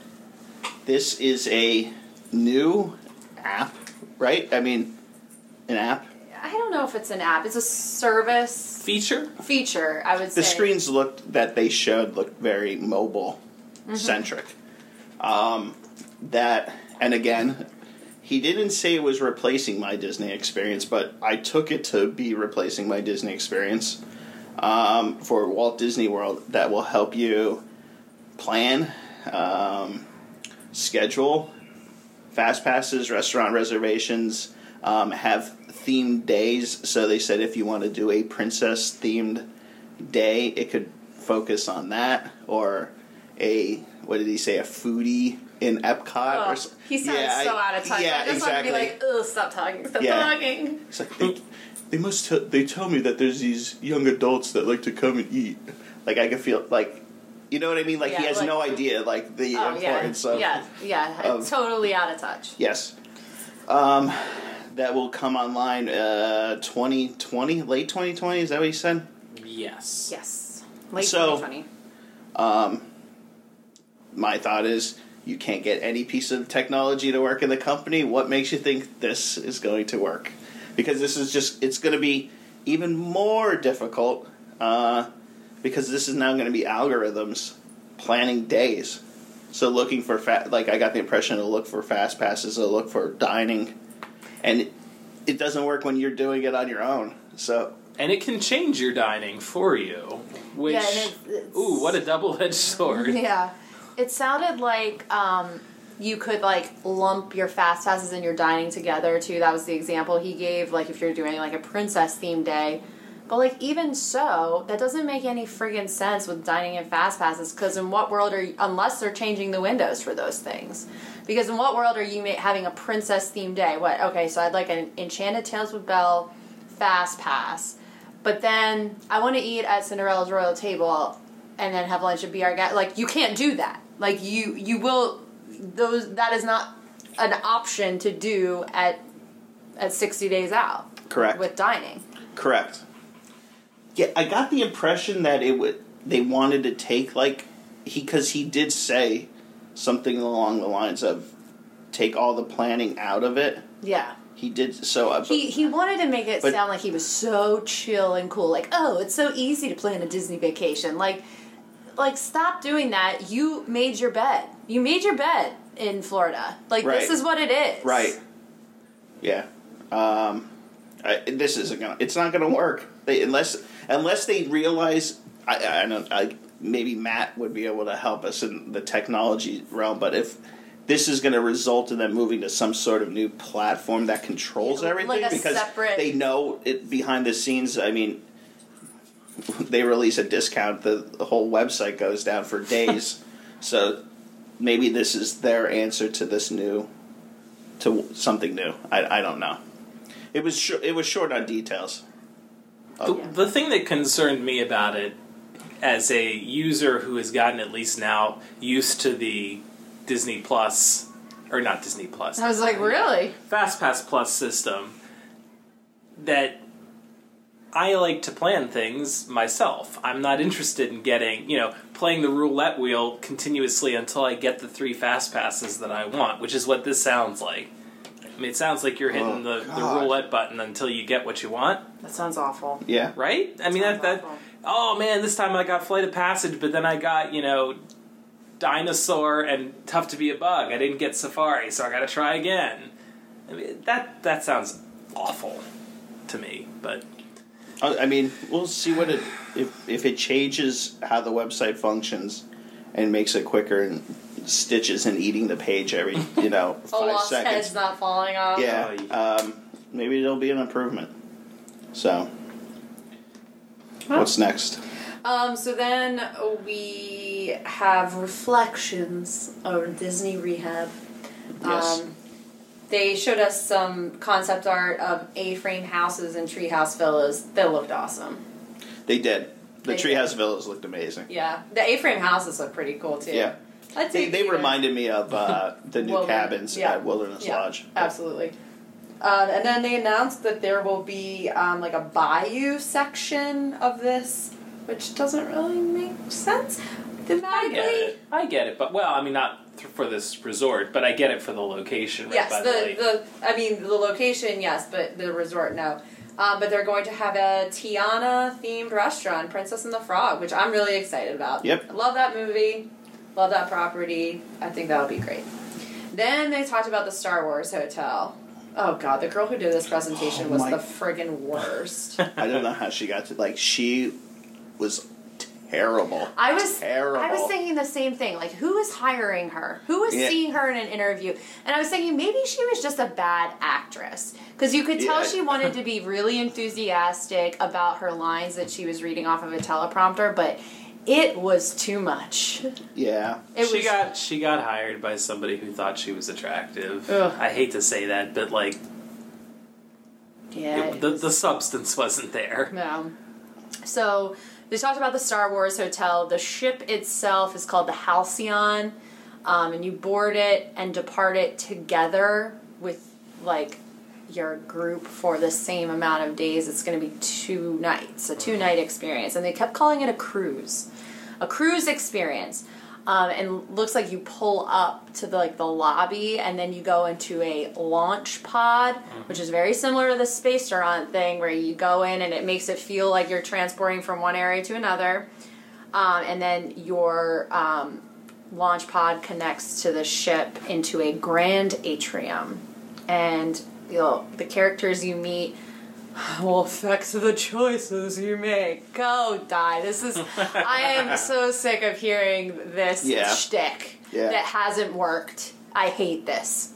this is a new app, right? I mean, an app. I don't know if it's an app. It's a service Feature? feature. I would say The screens looked that they showed looked very mobile centric. Mm-hmm. Um, that and again, he didn't say it was replacing my Disney experience, but I took it to be replacing my Disney experience um, for Walt Disney World. That will help you plan, um, schedule, fast passes, restaurant reservations, um, have themed days. So they said if you want to do a princess themed day, it could focus on that, or a what did he say, a foodie in Epcot, or Oh, s- he sounded Yeah, I- so out of touch. Yeah, I just exactly. want to be like, ugh, stop talking, stop Yeah. talking. It's like they, they must tell they tell me that there's these young adults that like to come and eat. Like I can feel like, you know what I mean? Like he has like- no idea like the Oh yeah, importance of yeah, yeah, of- totally out of touch. Yes. Um, that will come online uh 2020, late 2020. Is that what you said? Yes. Yes, late So- 2020. Um, my thought is you can't get any piece of technology to work in the company. What makes you think this is going to work? Because this is just, it's going to be even more difficult uh, because this is now going to be algorithms planning days. So looking for, fa- like, I got the impression it'll look for fast passes, it'll look for dining. And it, it doesn't work when you're doing it on your own. So, And it can change your dining for you. Which, Yeah, it's- it's- ooh, what a double edged sword. Yeah, it sounded like um, you could like lump your fast passes and your dining together too. That was the example he gave. Like if you're doing like a princess themed day, but like even so, that doesn't make any friggin' sense with dining and fast passes. Because in what world are you, unless they're changing the windows for those things? Because in what world are you ma- having a princess themed day? What? Okay, so I'd like an Enchanted Tales with Belle fast pass, but then I want to eat at Cinderella's royal table and then have lunch and be our guest. Like you can't do that. Like you you will those that is not an option to do at at 60 days out Correct. with dining. Correct. Yeah, I got the impression that it would they wanted to take like he because he did say something along the lines of take all the planning out of it. Yeah. He did so. Uh, He he wanted to make it But- sound like he was so chill and cool. Like, oh, it's so easy to plan a Disney vacation. Like, like stop doing that. You made your bed. You made your bed in Florida. Like this is what it is. right. Yeah. Um, I, this isn't gonna. It's not gonna work. They, unless unless they realize. I I know. I maybe Matt would be able to help us in the technology realm, but if. This is going to result in them moving to some sort of new platform that controls everything like because separate- they know it behind the scenes. I mean, they release a discount, the, the whole website goes down for days. so maybe this is their answer to this new, to something new. I, I don't know. It was sh- it was short on details. The, Yeah. the thing that concerned me about it, as a user who has gotten at least now used to the Disney Plus, or not Disney Plus, I was like, really? Fast Pass Plus system, that I like to plan things myself. I'm not interested in getting, you know, playing the roulette wheel continuously until I get the three fast passes that I want, which is what this sounds like. I mean, it sounds like you're hitting Oh, the, the roulette button until you get what you want, That sounds awful. Yeah. right? I mean, that, that awful. oh man, this time I got Flight of Passage, but then I got, you know, Dinosaur and Tough to Be a Bug. I didn't get Safari, so I got to try again. I mean, that that sounds awful to me, but I I mean, we'll see what it if if it changes how the website functions and makes it quicker and stitches and eating the page every you know A five lost seconds. head's not falling off. Yeah, um, maybe it'll be an improvement. So, what's next? Um, so then we have reflections of Disney Rehab. Yes. Um, they showed us some concept art of A-frame houses and treehouse villas that looked awesome. They did. The They Treehouse did. Villas looked amazing. Yeah, the A-frame houses look pretty cool too. Yeah, I'd they say they either. reminded me of uh, the new Wilderness- cabins yeah. at Wilderness Yeah, Lodge. Absolutely. Um, and then they announced that there will be um, like a bayou section of this, which doesn't really make sense I get it. I get it, but well, I mean, not th- for this resort, but I get it for the location. Right Yes, by the, the, lake. the I mean the location, yes, but the resort, no. Um, but they're going to have a Tiana themed restaurant, Princess and the Frog, which I'm really excited about. Yep. I love that movie, love that property. I think that'll be great. Then they talked about the Star Wars hotel. Oh god, the girl who did this presentation Oh was my- the friggin' worst. I don't know how she got to like she was terrible. I was Terrible. I was thinking the same thing. Like, who is hiring her? Who is Yeah. seeing her in an interview? And I was thinking maybe she was just a bad actress because you could tell Yeah. she wanted to be really enthusiastic about her lines that she was reading off of a teleprompter, but it was too much. Yeah. It she was got she got hired by somebody who thought she was attractive. Ugh. I hate to say that, but like yeah. it- the the substance wasn't there. Yeah. So they talked about the Star Wars hotel. The ship itself is called the Halcyon, um, and you board it and depart it together with like your group for the same amount of days. It's going to be two nights, a two night experience, and they kept calling it a cruise, a cruise experience. Um, and looks like you pull up to the like the lobby, and then you go into a launch pod, which is very similar to the space restaurant thing, where you go in and it makes it feel like you're transporting from one area to another. Um, and then your um, launch pod connects to the ship into a grand atrium, and you know, the characters you meet will affect the choices you make. Go die. This is. I am so sick of hearing this Yeah. shtick Yeah. that hasn't worked. I hate this.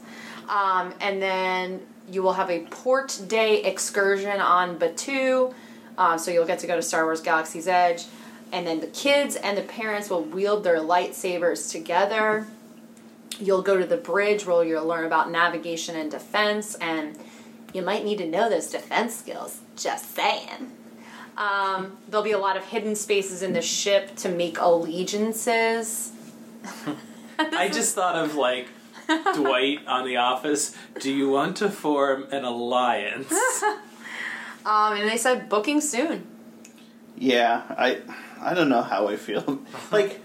Um, and then you will have a port day excursion on Batuu. Uh, so you'll get to go to Star Wars Galaxy's Edge. And then the kids and the parents will wield their lightsabers together. You'll go to the bridge where you'll learn about navigation and defense. And you might need to know those defense skills. Just saying. Um, there'll be a lot of hidden spaces in the ship to make allegiances. I just thought of like Dwight on The Office. Do you want to form an alliance? Um, and they said booking soon. Yeah, I I don't know how I feel. like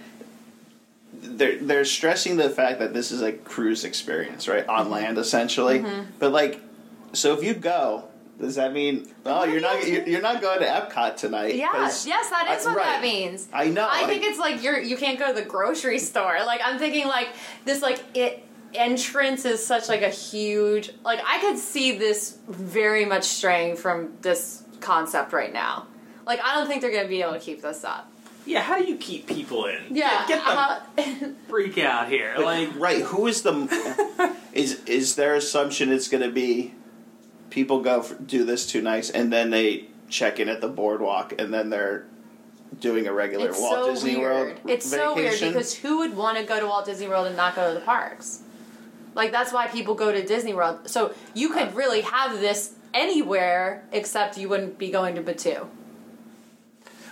they're they're stressing the fact that this is a cruise experience, right? Mm-hmm. On land essentially. But like so if you go, does that mean oh you're not you're, you're not going to Epcot tonight? Yeah, 'Cause- yes, that is I- what right. that means. I know. I like- think it's like you're you can't go to the grocery store. Like I'm thinking like this like it entrance is such like a huge like I could see this very much straying from this concept right now. Like I don't think they're gonna be able to keep this up. yeah, how do you keep people in? Yeah, Get, get the uh, freak out here. Like, right, who is the is is their assumption it's going to be people go for, do this two nights and then they check in at the boardwalk and then they're doing a regular it's Walt so Disney weird. World It's so weird vacation? because who would want to go to Walt Disney World and not go to the parks? Like that's why people go to Disney World. So you could uh, really have this anywhere except you wouldn't be going to Batuu.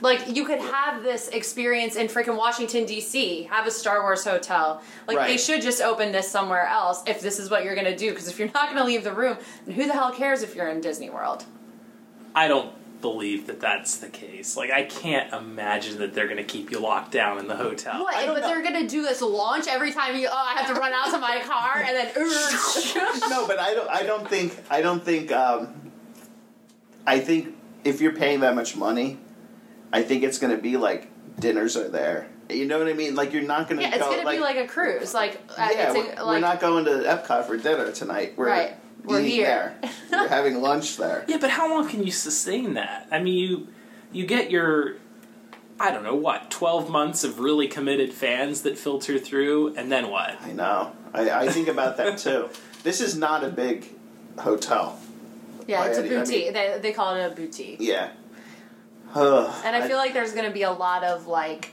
Like you could have this experience in freaking Washington D.C. Have a Star Wars hotel. Like they should just open this somewhere else if this is what you're going to do. Because if you're not going to leave the room, then who the hell cares if you're in Disney World? I don't believe that that's the case. Like, I can't imagine that they're going to keep you locked down in the hotel. What? I don't But know. they're gonna do this launch every time you. Oh, I have to run out to my car and then. no, but I don't. I don't think. I don't think. Um, I think if you're paying that much money, I think it's going to be like dinners are there. You know what I mean? Like you're not going to. yeah, it's go, gonna be like a cruise. Like, yeah, it's we're, a, we're not going to Epcot for dinner tonight. We're Right. We're here. there. we're having lunch there. Yeah, but how long can you sustain that? I mean, you you get your I don't know what twelve months of really committed fans that filter through, and then what? I know. I, I think about that too. This is not a big hotel. yeah, it's a I- I mean- boutique. they, they call it a boutique. Yeah. And I feel like there's gonna be a lot of like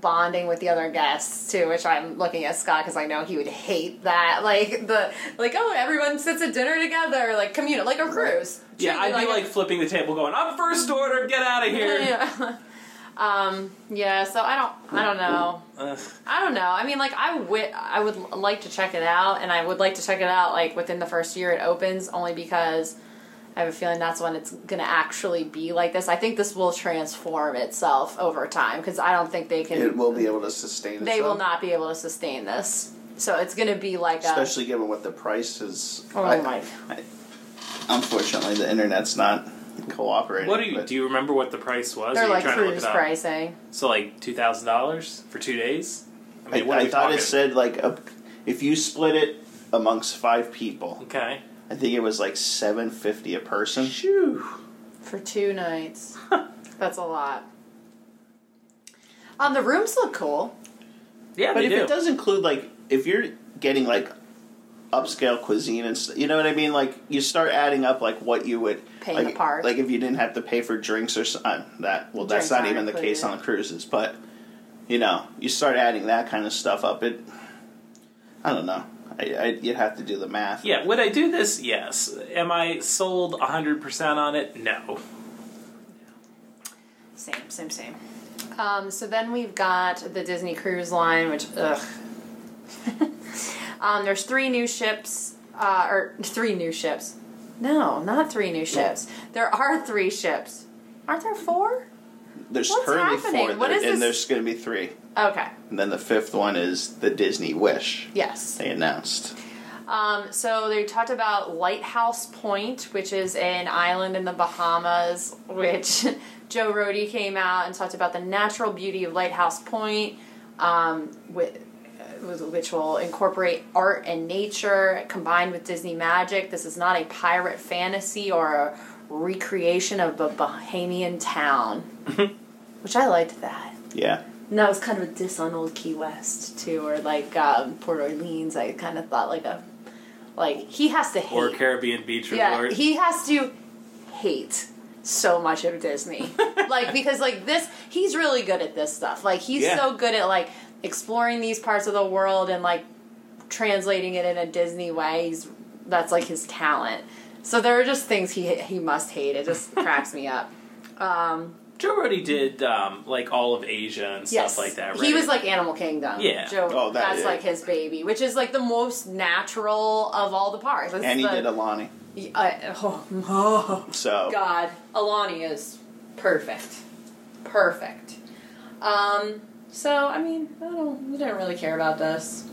bonding with the other guests too, which I'm looking at Scott because I know he would hate that. Like the like oh everyone sits at dinner together, like communal, like a cruise. Yeah, I'd be a- like flipping the table, going, "I'm first order, get out of here." yeah. um. Yeah. So I don't. I don't know. Ugh. I don't know. I mean, like I would. I would like to check it out, and I would like to check it out like within the first year it opens, only because I have a feeling that's when it's gonna actually be like this. I think this will transform itself over time because I don't think they can. it will be able to sustain. They will not be able to sustain this. So it's gonna be like a. especially given what the price is. Oh I- my. I- unfortunately, the internet's not cooperating. What do you do? You remember what the price was? They're like trying cruise it pricing. So like two thousand dollars for two days. I I, mean, what I thought talking? it said like a, if you split it amongst five people, Okay. I think it was like seven fifty a person. Shoo. For two nights. That's a lot. Um, the rooms look cool. Yeah, But if do. it does include like if you're getting like upscale cuisine and st- you know what I mean, like you start adding up like what you would Pay in like, the park. Like if you didn't have to pay for drinks or so- uh, that. Well, that's Drinks not aren't even the case included. on cruises, but you know, you start adding that kind of stuff up. It, I don't know. I, I you'd have to do the math. Yeah, would I do this? Yes. Am I sold 100% on it? No. Same, same, same. Um, so then we've got the Disney Cruise Line, which ugh. um, there's three new ships, uh, or three new ships. No, not three new ships. There are three ships. Aren't there four? There's What's currently happening? four, What there, is and this- there's going to be three, Okay. and then the fifth one is the Disney Wish. Yes. They announced. Um, so they talked about Lighthouse Point, which is an island in the Bahamas, which Joe Rohde came out and talked about the natural beauty of Lighthouse Point, um, with, uh, which will incorporate art and nature combined with Disney magic. This is not a pirate fantasy or a recreation of a Bahamian town, which I liked that. Yeah. And that was kind of a diss on old Key West too, or like um, Port Orleans. I kind of thought like a like he has to hate. Or Caribbean Beach yeah, Resort. he has to hate so much of Disney, like because like this, he's really good at this stuff. Like he's Yeah. so good at like exploring these parts of the world and like translating it in a Disney way. He's that's like his talent. So there are just things he he must hate. It just cracks me up. Um, Joe Rohde did um, like all of Asia and yes, stuff like that. Right? he was like Animal Kingdom. Yeah. Joe, Oh, that- that's yeah. like his baby, which is like the most natural of all the parks. It's And he the- did Aulani. I- oh, oh, So God, Aulani is perfect, perfect. Um, so I mean, I don't, we didn't really care about this.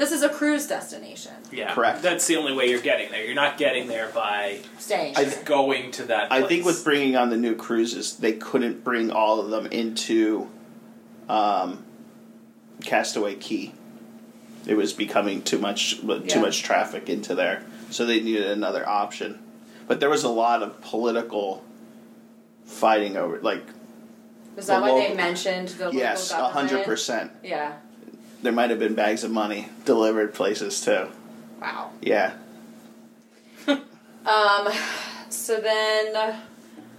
This is a cruise destination. yeah, Correct. That's the only way you're getting there. You're not getting there by Staying. I- here. going to that. I place. think with bringing on the new cruises, they couldn't bring all of them into um, Castaway Cay. It was becoming too much too Yeah. much traffic into there, so they needed another option. But there was a lot of political fighting over, like Is that the why they local- mentioned the yes, local a hundred percent. Yeah. There might have been bags of money delivered places too. Wow. Yeah, Um, so then uh,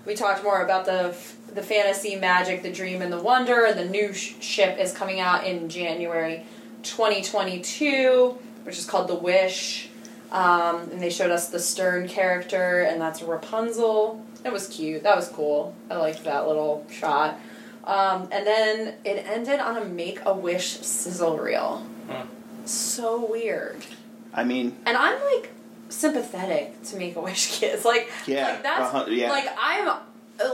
we talked more about the the fantasy, magic, the dream, and the wonder. And the new sh- ship is coming out in January 2022, which is called the Wish. Um, and they showed us the Stern character, and that's Rapunzel. It was cute. That was cool. I liked that little shot. Um, and then it ended on a Make a Wish sizzle reel. Hmm. So weird. I mean, And I'm like sympathetic to Make a Wish kids. Like, Yeah, like that's uh-huh, yeah. like I'm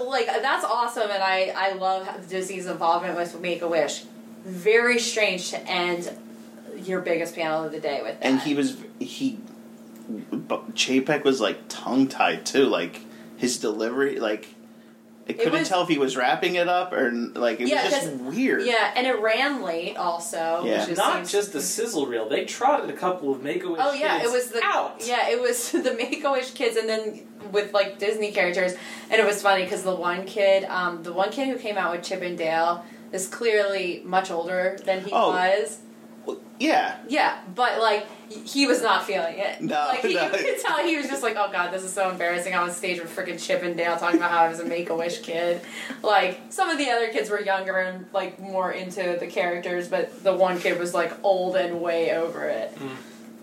like that's awesome, and I I love how Disney's involvement with Make a Wish. Very strange to end your biggest panel of the day with that. and he was he but Chapek was like tongue tied too like his delivery like I It couldn't was- tell if he was wrapping it up or like it Yeah, was just weird yeah, and it ran late also. Yeah. which just not seems- just the sizzle reel. They trotted a couple of Make a Wish. Oh yeah, it was the out. yeah, it was the Make a Wish kids, and then with like Disney characters, and it was funny because the one kid, um, the one kid who came out with Chip and Dale is clearly much older than he Oh. was. Well, yeah Yeah, but like he was not feeling it. No, like he, no. you could tell he was just like, "Oh God, this is so embarrassing." I'm on stage with freaking Chip and Dale talking about how I was a Make a Wish kid. Like some of the other kids were younger and like more into the characters, but the one kid was like old and way over it. Mm.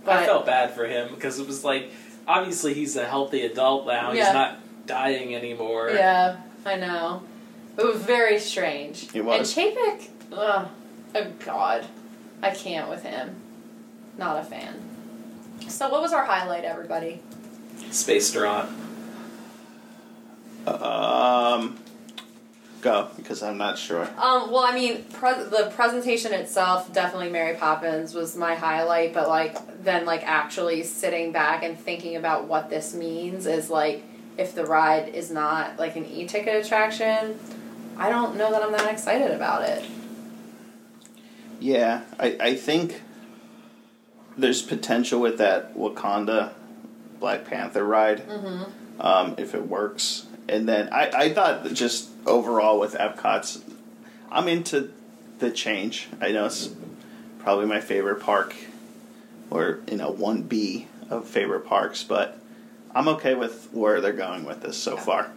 But I felt bad for him because it was like obviously he's a healthy adult now. Yeah. He's not dying anymore. yeah, I know. It was very strange. It was. And Chapek, ugh, oh God, I can't with him. Not a fan. So what was our highlight, everybody? Space Draught. um go because I'm not sure Um, well, I mean, pre- the presentation itself, definitely Mary Poppins was my highlight, but like then like actually sitting back and thinking about what this means is like if the ride is not like an e-ticket attraction, I don't know that I'm that excited about it. Yeah I I think there's potential with that Wakanda Black Panther ride Mm-hmm. um, if it works. And then I, I thought just overall with Epcot's, I'm into the change. I know it's probably my favorite park, or you know one B of favorite parks, but I'm okay with where they're going with this so Yeah. far.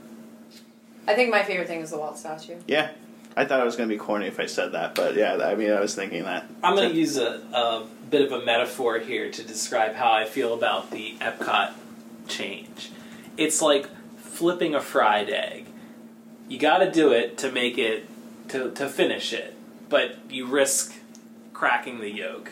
I think my favorite thing is the Walt statue. Yeah, I thought it was going to be corny if I said that, but yeah, I mean I was thinking that. I'm going to use a, a bit of a metaphor here to describe how I feel about the Epcot change. It's like flipping a fried egg. You got to do it to make it to to finish it, but you risk cracking the yolk.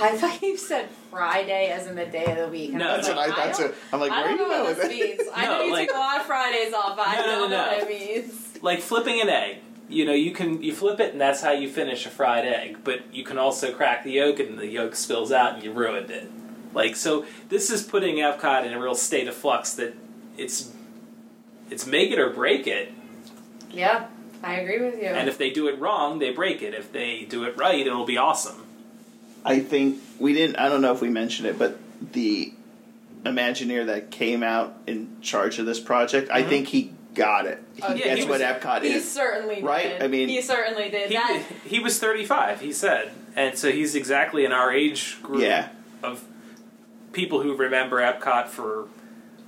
I thought you said Friday as in the day of the week. and No, I was That's like, what I thought don't- too. I'm like, I where don't are you know going with this it? means. I No, know you like- take a lot of Fridays off, but I No, no, don't no, know no. what it means. Like flipping an egg. You know, you can you flip it and that's how you finish a fried egg, but you can also crack the yolk and the yolk spills out and you ruined it. Like so this is putting Epcot in a real state of flux that it's it's make it or break it. Yeah, I agree with you. And if they do it wrong, they break it. If they do it right, it'll be awesome. I think we didn't. I don't know if we mentioned it, but the Imagineer that came out in charge of this project, I Mhm. think he got it. He Oh, yeah, gets he what Epcot he is. certainly Right? did. I mean- he certainly did. He, that he was 35, he said. And so he's exactly in our age group Yeah, of people who remember Epcot for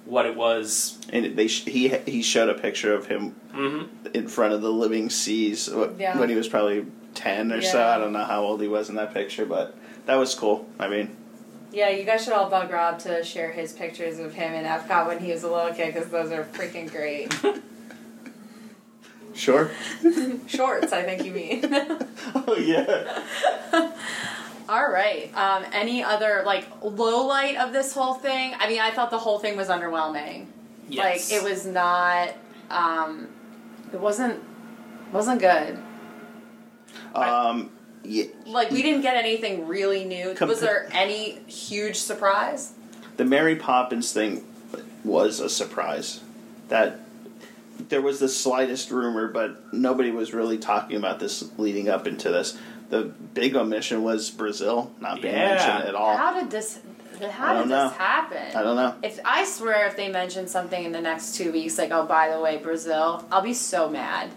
what it was. and they sh- he he showed a picture of him hmm in front of the living seas Yeah. when he was probably ten or so. I don't know how old he was in that picture, but that was cool. I mean, yeah, you guys should all bug Rob to share his pictures of him in Epcot when he was a little kid because those are freaking great. Sure. Shorts, I think you mean. oh yeah. All right. Um, any other like low light of this whole thing? I mean, I thought the whole thing was underwhelming. Yes. Like it was not. Um, it wasn't. Wasn't good. Um. Yeah. Like we didn't get anything really new. Compa- was there any huge surprise? The Mary Poppins thing was a surprise. That there was the slightest rumor, but nobody was really talking about this leading up into this. The big omission was Brazil not being Yeah. mentioned at all. How did this? How don't did know. this happen? I don't know. If I swear, if they mention something in the next two weeks, like oh by the way, Brazil, I'll be so mad.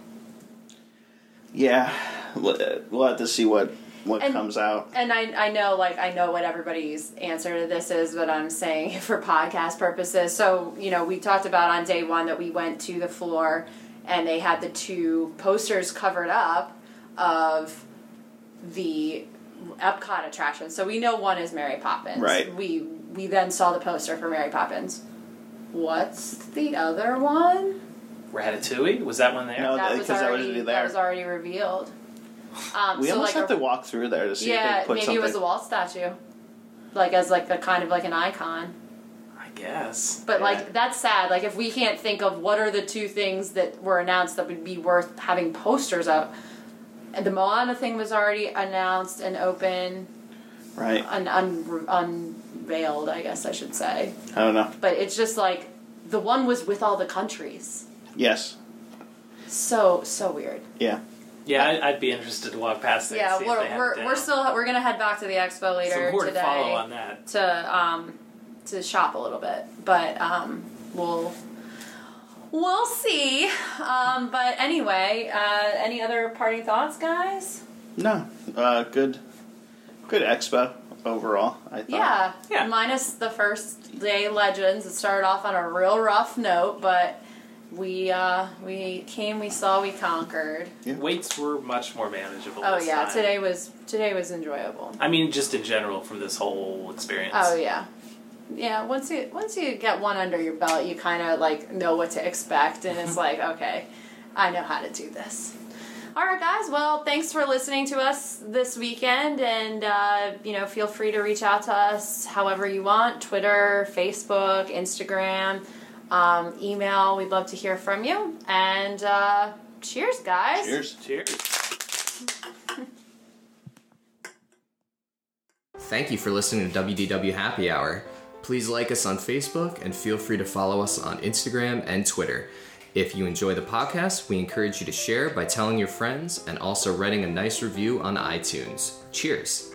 Yeah, we'll we'll have to see what what And- comes out. And I, I know, like, I know what everybody's answer to this is, but I'm saying for podcast purposes. So, you know, we talked about on day one that we went to the floor and they had the two posters covered up of the Epcot attraction. So we know one is Mary Poppins. Right. We we then saw the poster for Mary Poppins. What's the other one? Ratatouille was that one there? No, that was that was already there. that was already revealed. Um, we so almost like have a- to walk through there to see yeah, if they put maybe something. it was a Walt statue, like as like a kind of like an icon. I guess. But Yeah. like that's sad. Like if we can't think of what are the two things that were announced that would be worth having posters of. And the Moana thing was already announced and open right. and un- unveiled, I guess I should say. I don't know. But it's just like the one was with all the countries. Yes. So so weird. Yeah. Yeah, I, I'd be interested to walk past there. yeah, see we're they we're, we're still we're gonna head back to the expo later Some more today. to follow on that. to um to shop a little bit, but um we'll we'll see. Um, but anyway, uh, any other parting thoughts, guys? No. Uh, good. Good expo overall. I thought. Yeah, Yeah. Minus the first day legends. It started off on a real rough note, but we uh, we came, we saw, we conquered. Yeah. Waits were much more manageable. Oh this yeah, time. today was today was enjoyable. I mean, just in general from this whole experience. Oh yeah, yeah. Once you once you get one under your belt, you kind of like know what to expect, and it's like okay, I know how to do this. All right, guys. Well, thanks for listening to us this weekend, and uh, you know, feel free to reach out to us however you want: Twitter, Facebook, Instagram, um, email. We'd love to hear from you. And uh, cheers, guys. Cheers. Cheers. Thank you for listening to WDW Happy Hour. Please like us on Facebook and feel free to follow us on Instagram and Twitter. If you enjoy the podcast, we encourage you to share by telling your friends and also writing a nice review on iTunes. Cheers!